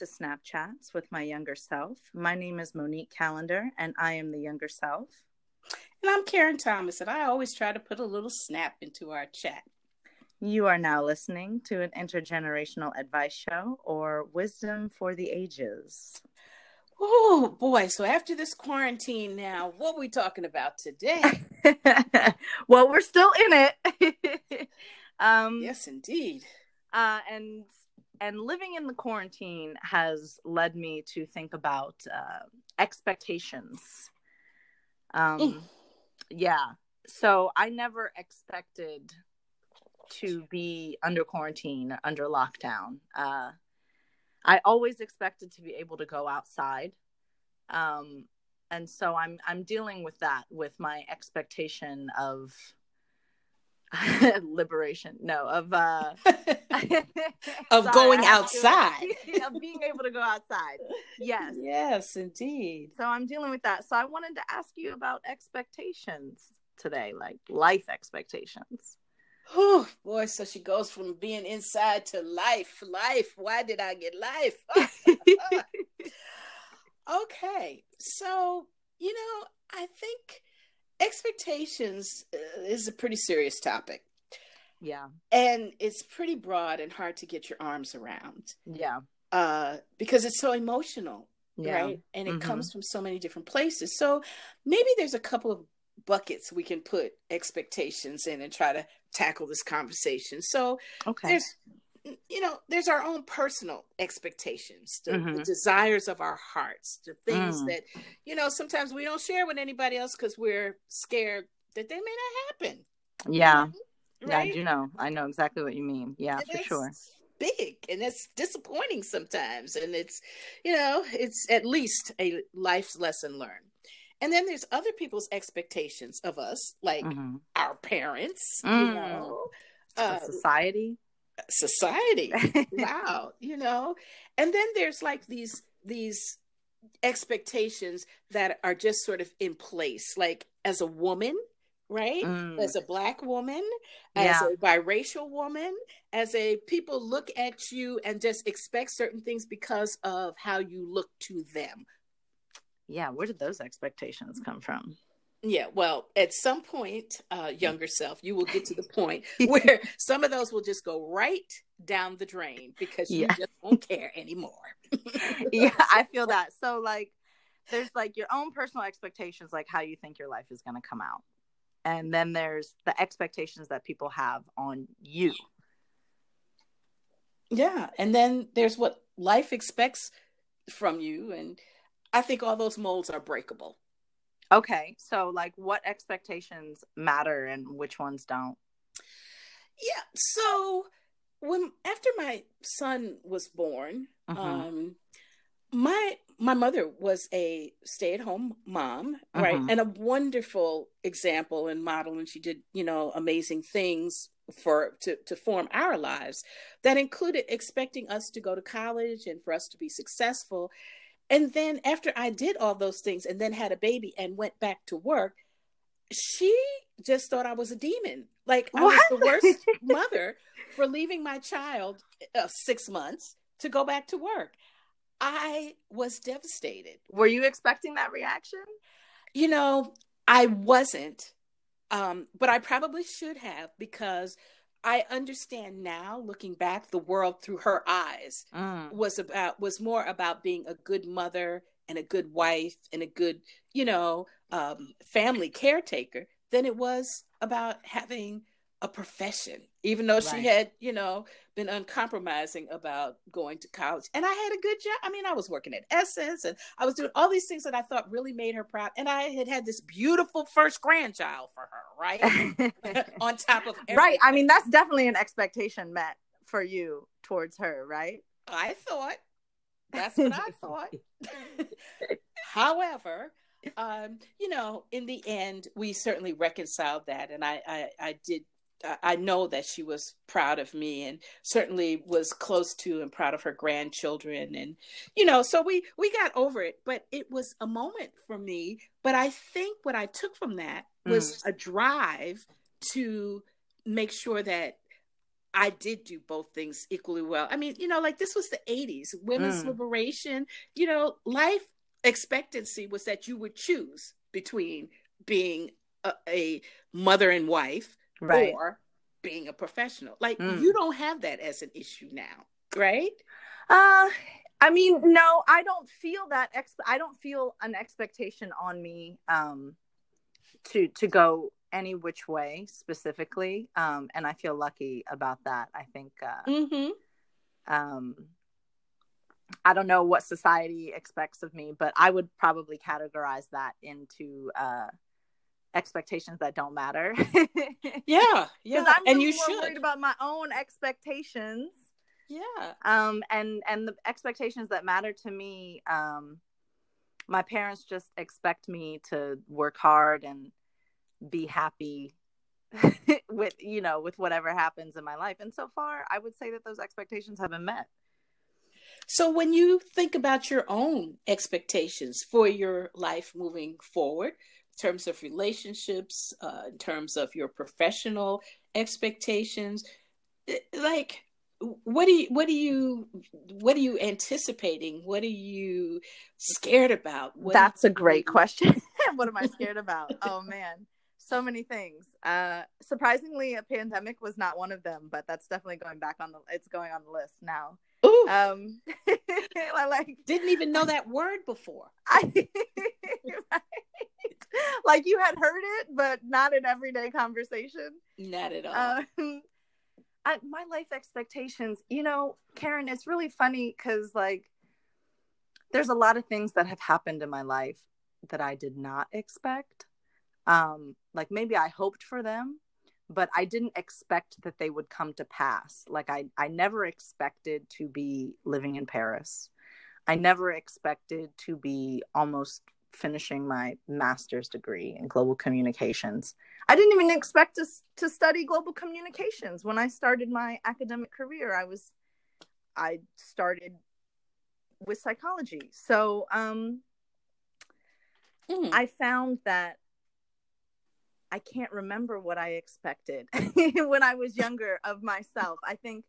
to Snapchats with my younger self. My name is Monique Calendar, and I am the younger self. And I'm Karen Thomas, and I always try to put a little snap into our chat. You are now listening to an intergenerational advice show or wisdom for the ages. Oh boy, so after this quarantine now, what are we talking about today? well, we're still in it. um, yes, indeed. Uh, and and living in the quarantine has led me to think about uh, expectations. Um, yeah. So I never expected to be under quarantine, under lockdown. Uh, I always expected to be able to go outside. Um, and so I'm I'm dealing with that with my expectation of liberation no of uh of going outside of being able to go outside yes yes indeed so i'm dealing with that so i wanted to ask you about expectations today like life expectations Oh boy, so she goes from being inside to life. Life. Why did I get life? okay. So, you know, I think expectations uh, is a pretty serious topic. Yeah. And it's pretty broad and hard to get your arms around. Yeah. Uh, because it's so emotional, yeah. right? And it mm-hmm. comes from so many different places. So maybe there's a couple of buckets we can put expectations in and try to tackle this conversation. So okay. there's you know, there's our own personal expectations, the, mm-hmm. the desires of our hearts, the things mm. that, you know, sometimes we don't share with anybody else because we're scared that they may not happen. Yeah. Right? Yeah, I do know. I know exactly what you mean. Yeah, and for sure. Big and it's disappointing sometimes. And it's, you know, it's at least a life's lesson learned. And then there's other people's expectations of us, like mm-hmm. our parents, mm. you know, uh, society, society. wow, you know. And then there's like these these expectations that are just sort of in place, like as a woman, right? Mm. As a black woman, as yeah. a biracial woman, as a people look at you and just expect certain things because of how you look to them yeah where did those expectations come from yeah well at some point uh younger self you will get to the point where some of those will just go right down the drain because you yeah. just won't care anymore yeah i feel that so like there's like your own personal expectations like how you think your life is going to come out and then there's the expectations that people have on you yeah and then there's what life expects from you and I think all those molds are breakable. Okay. So like what expectations matter and which ones don't? Yeah. So when after my son was born, mm-hmm. um my my mother was a stay-at-home mom, mm-hmm. right? And a wonderful example and model and she did, you know, amazing things for to to form our lives that included expecting us to go to college and for us to be successful and then after I did all those things and then had a baby and went back to work, she just thought I was a demon. Like I what? was the worst mother for leaving my child uh, six months to go back to work. I was devastated. Were you expecting that reaction? You know, I wasn't, um, but I probably should have because I understand now, looking back, the world through her eyes mm. was about was more about being a good mother and a good wife and a good, you know, um, family caretaker than it was about having a profession, even though right. she had, you know, been uncompromising about going to college. And I had a good job. I mean, I was working at Essence and I was doing all these things that I thought really made her proud. And I had had this beautiful first grandchild for her, right? On top of everything. Right. I mean, that's definitely an expectation met for you towards her, right? I thought. That's what I thought. However, um, you know, in the end, we certainly reconciled that, and I, I, I did I know that she was proud of me and certainly was close to and proud of her grandchildren and you know so we we got over it but it was a moment for me but I think what I took from that was mm. a drive to make sure that I did do both things equally well. I mean, you know, like this was the 80s, women's mm. liberation, you know, life expectancy was that you would choose between being a, a mother and wife right. or being a professional. Like mm. you don't have that as an issue now, right? Uh I mean, no, I don't feel that ex- I don't feel an expectation on me um to to go any which way specifically um and i feel lucky about that i think uh mm-hmm. um i don't know what society expects of me but i would probably categorize that into uh expectations that don't matter. Yeah yeah i'm and you should worried about my own expectations. Yeah. Um and and the expectations that matter to me um my parents just expect me to work hard and be happy with you know with whatever happens in my life. And so far i would say that those expectations have been met. So when you think about your own expectations for your life moving forward terms of relationships uh, in terms of your professional expectations eh, like what do you what do you what are you anticipating what are you scared about what that's a great question what am i scared about oh man so many things. Uh, surprisingly, a pandemic was not one of them, but that's definitely going back on the. It's going on the list now. Ooh. Um, I like didn't even know that word before. I, right? Like you had heard it, but not in everyday conversation. Not at all. Um, I, my life expectations, you know, Karen, it's really funny because like there's a lot of things that have happened in my life that I did not expect um like maybe i hoped for them but i didn't expect that they would come to pass like i i never expected to be living in paris i never expected to be almost finishing my master's degree in global communications i didn't even expect to, to study global communications when i started my academic career i was i started with psychology so um mm. i found that I can't remember what I expected when I was younger of myself. I think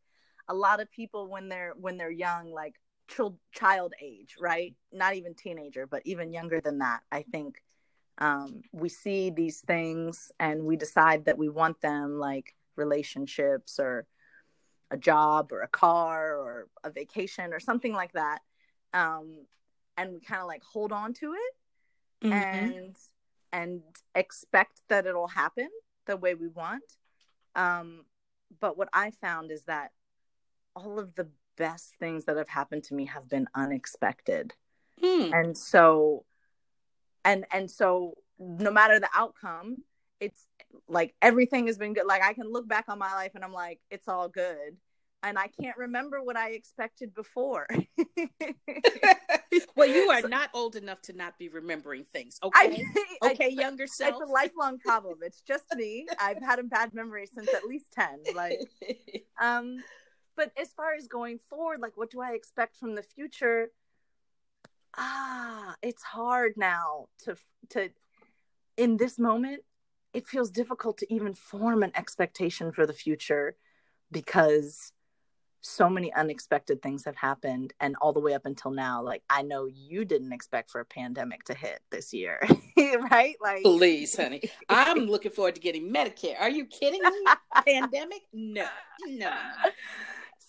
a lot of people when they're when they're young, like child age, right? Not even teenager, but even younger than that. I think um, we see these things and we decide that we want them, like relationships or a job or a car or a vacation or something like that. Um, and we kind of like hold on to it. Mm-hmm. And and expect that it'll happen the way we want. Um, but what I found is that all of the best things that have happened to me have been unexpected. Hmm. And so and and so no matter the outcome, it's like everything has been good. Like I can look back on my life and I'm like, it's all good and I can't remember what I expected before. well, you are not old enough to not be remembering things. Okay, I, okay, I, younger self. It's a lifelong problem. It's just me. I've had a bad memory since at least ten. Like, um, but as far as going forward, like, what do I expect from the future? Ah, it's hard now to to in this moment. It feels difficult to even form an expectation for the future because so many unexpected things have happened. And all the way up until now like i know you didn't expect for a pandemic to hit this year right? Like please honey. I'm looking forward to getting medicare. Are you kidding me? Pandemic? No no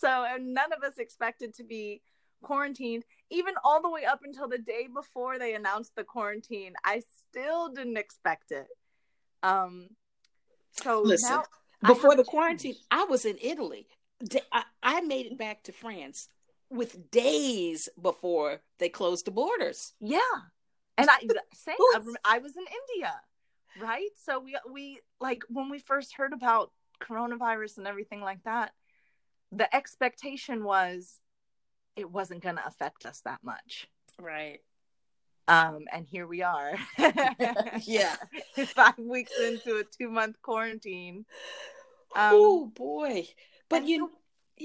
so none of us expected to be quarantined even all the way up until the day before they announced the quarantine i still didn't expect it um so listen before the quarantine i was in italy I made it back to France with days before they closed the borders. Yeah, and I same. I, was in India, right? So we we like when we first heard about coronavirus and everything like that. The expectation was it wasn't going to affect us that much, right? Um, and here we are. yeah, five weeks into a two month quarantine. Um, oh boy! But you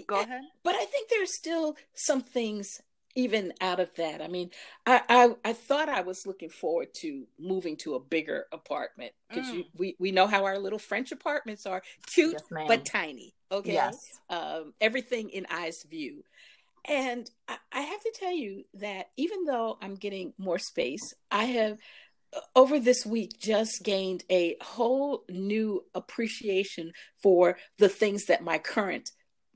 go ahead. But I think there's still some things even out of that, I mean, I, I, I thought I was looking forward to moving to a bigger apartment because mm. we we know how our little French apartments are cute yes, but tiny. Okay, yes, um, everything in eyes view. And I, I have to tell you that even though I'm getting more space, I have uh, over this week just gained a whole new appreciation for the things that my current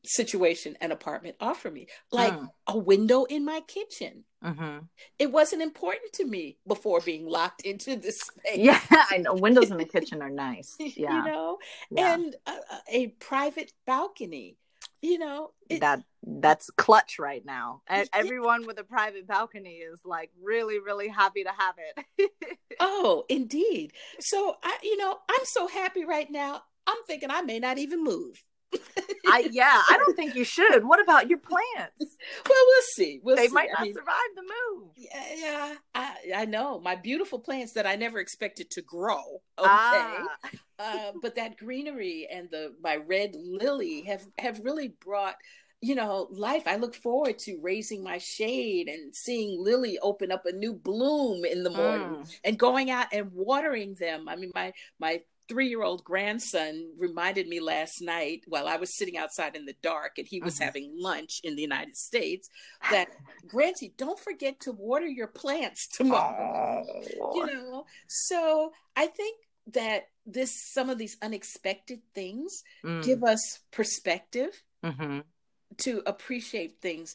situation and apartment offer me like mm. a window in my kitchen. Mm-hmm. it wasn't important to me before being locked into this space. Yeah i know. Windows in the kitchen are nice. Yeah. you know? Yeah. and a, a, private balcony you know? It, that that's clutch right now. And everyone with a private balcony is like really really happy to have it. Oh indeed. So i you know i'm so happy right now. I'm thinking i may not even move I yeah, I don't think you should. What about your plants? Well, we'll see. We'll they see. might not I mean, survive the move. Yeah, yeah. I, I know my beautiful plants that I never expected to grow. Okay, ah. uh, but that greenery and the my red lily have have really brought you know life i look forward to raising my shade and seeing lily open up a new bloom in the morning mm. and going out and watering them i mean my my three year old grandson reminded me last night while I was sitting outside in the dark and he was mm-hmm. having lunch in the United States that, Granty, don't forget to water your plants tomorrow. Oh, you know, so I think that this some of these unexpected things mm. give us perspective mm-hmm. to appreciate things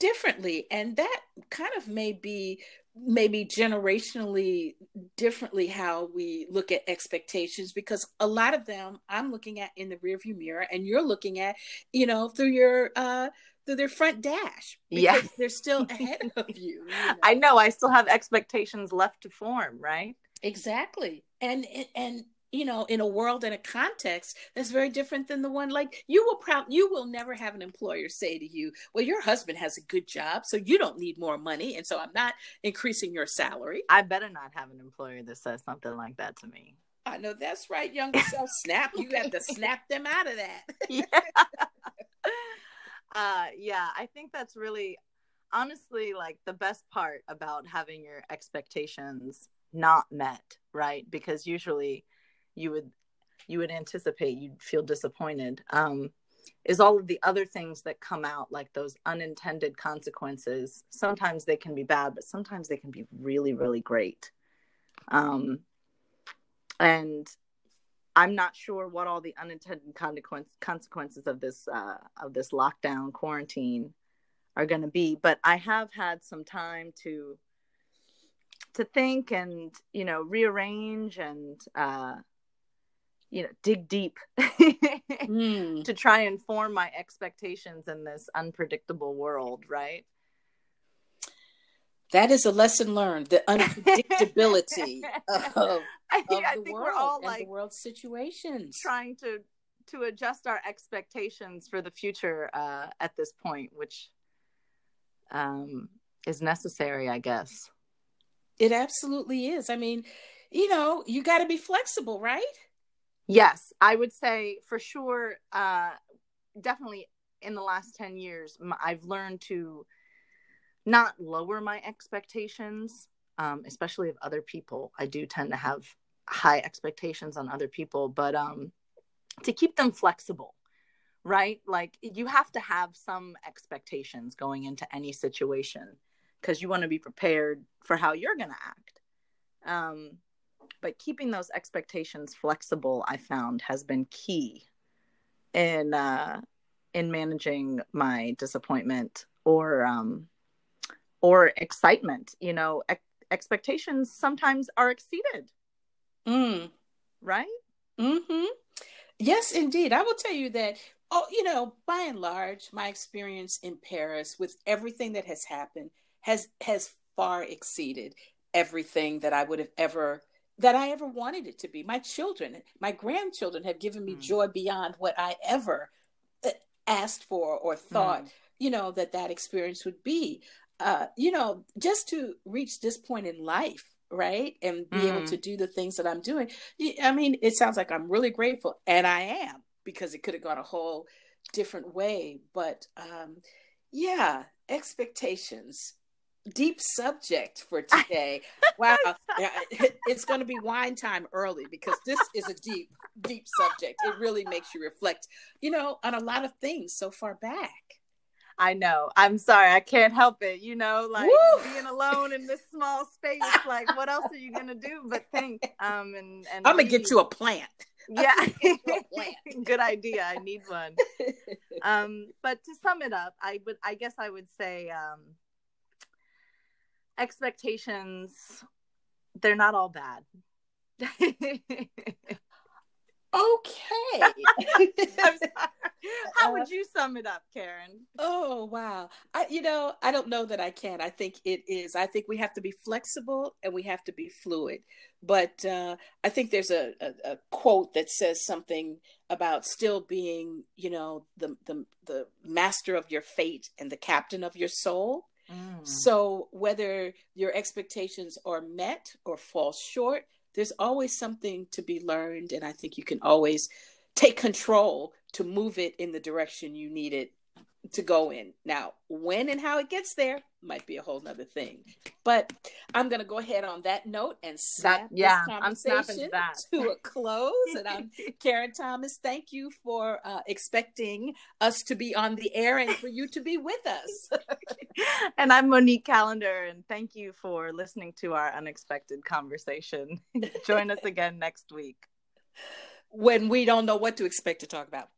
differently and that kind of may be maybe generationally differently how we look at expectations because a lot of them I'm looking at in the rearview mirror and you're looking at you know through your uh through their front dash yeah they're still ahead of you, you know? I know I still have expectations left to form right exactly and and you know in a world and a context that's very different than the one like you will probably you will never have an employer say to you well your husband has a good job so you don't need more money and so i'm not increasing your salary. I better not have an employer that says something like that to me. I know that's right young self snap you have to snap them out of that. Yeah. uh yeah i think that's really honestly like the best part about having your expectations not met right because usually you would you would anticipate you'd feel disappointed. Um, is all of the other things that come out like those unintended consequences sometimes they can be bad but sometimes they can be really really great. Um, and i'm not sure what all the unintended consequences of this uh, of this lockdown quarantine are going to be but i have had some time to to think and you know rearrange and uh, you know dig deep mm. to try and form my expectations in this unpredictable world right? That is a lesson learned the unpredictability of, I think, of the I think world we're all like world situations. trying to to adjust our expectations for the future uh, at this point which um, is necessary i guess. It absolutely is. I mean you know you got to be flexible right Yes, I would say for sure. Uh, definitely in the last 10 years, I've learned to not lower my expectations, um, especially of other people. I do tend to have high expectations on other people, but um, to keep them flexible, right? Like you have to have some expectations going into any situation because you want to be prepared for how you're going to act. Um, but keeping those expectations flexible i found has been key in uh in managing my disappointment or um or excitement you know ex- expectations sometimes are exceeded. Mm. right? Mm-hmm. Yes indeed. I will tell you that oh you know by and large my experience in paris with everything that has happened has has far exceeded everything that i would have ever that I ever wanted it to be. My children, my grandchildren have given me mm. joy beyond what I ever uh, asked for or thought, mm. you know, that that experience would be. Uh, you know, just to reach this point in life, right? And be mm. able to do the things that I'm doing. I mean, it sounds like I'm really grateful, and I am because it could have gone a whole different way. But um, yeah, expectations deep subject for today. wow. it's going to be wine time early because this is a deep, deep subject. It really makes you reflect, you know, on a lot of things so far back. I know. I'm sorry. I can't help it. You know, like Woo! being alone in this small space. Like, what else are you gonna do but think? Um, and and I'm gonna get you a plant. Yeah, good idea. I need one. Um, but to sum it up, I would, I guess, I would say, um, expectations. They're not all bad. Okay. How would you sum it up, Karen? Oh, wow. I you know, I don't know that I can. I think it is. I think we have to be flexible and we have to be fluid. But uh, I think there's a, a, a quote that says something about still being, you know, the the the master of your fate and the captain of your soul. Mm. So whether your expectations are met or fall short, there's always something to be learned and i think you can always take control to move it in the direction you need it to go in. Now when and how it gets there might be a whole nother thing but i'm going to go ahead on that note and snap that, yeah, this conversation to a close and i'm karen thomas thank you for uh, expecting us to be on the air and for you to be with us. And i'm monique calendar and thank you for listening to our unexpected conversation. Join us again next week. When we don't know what to expect to talk about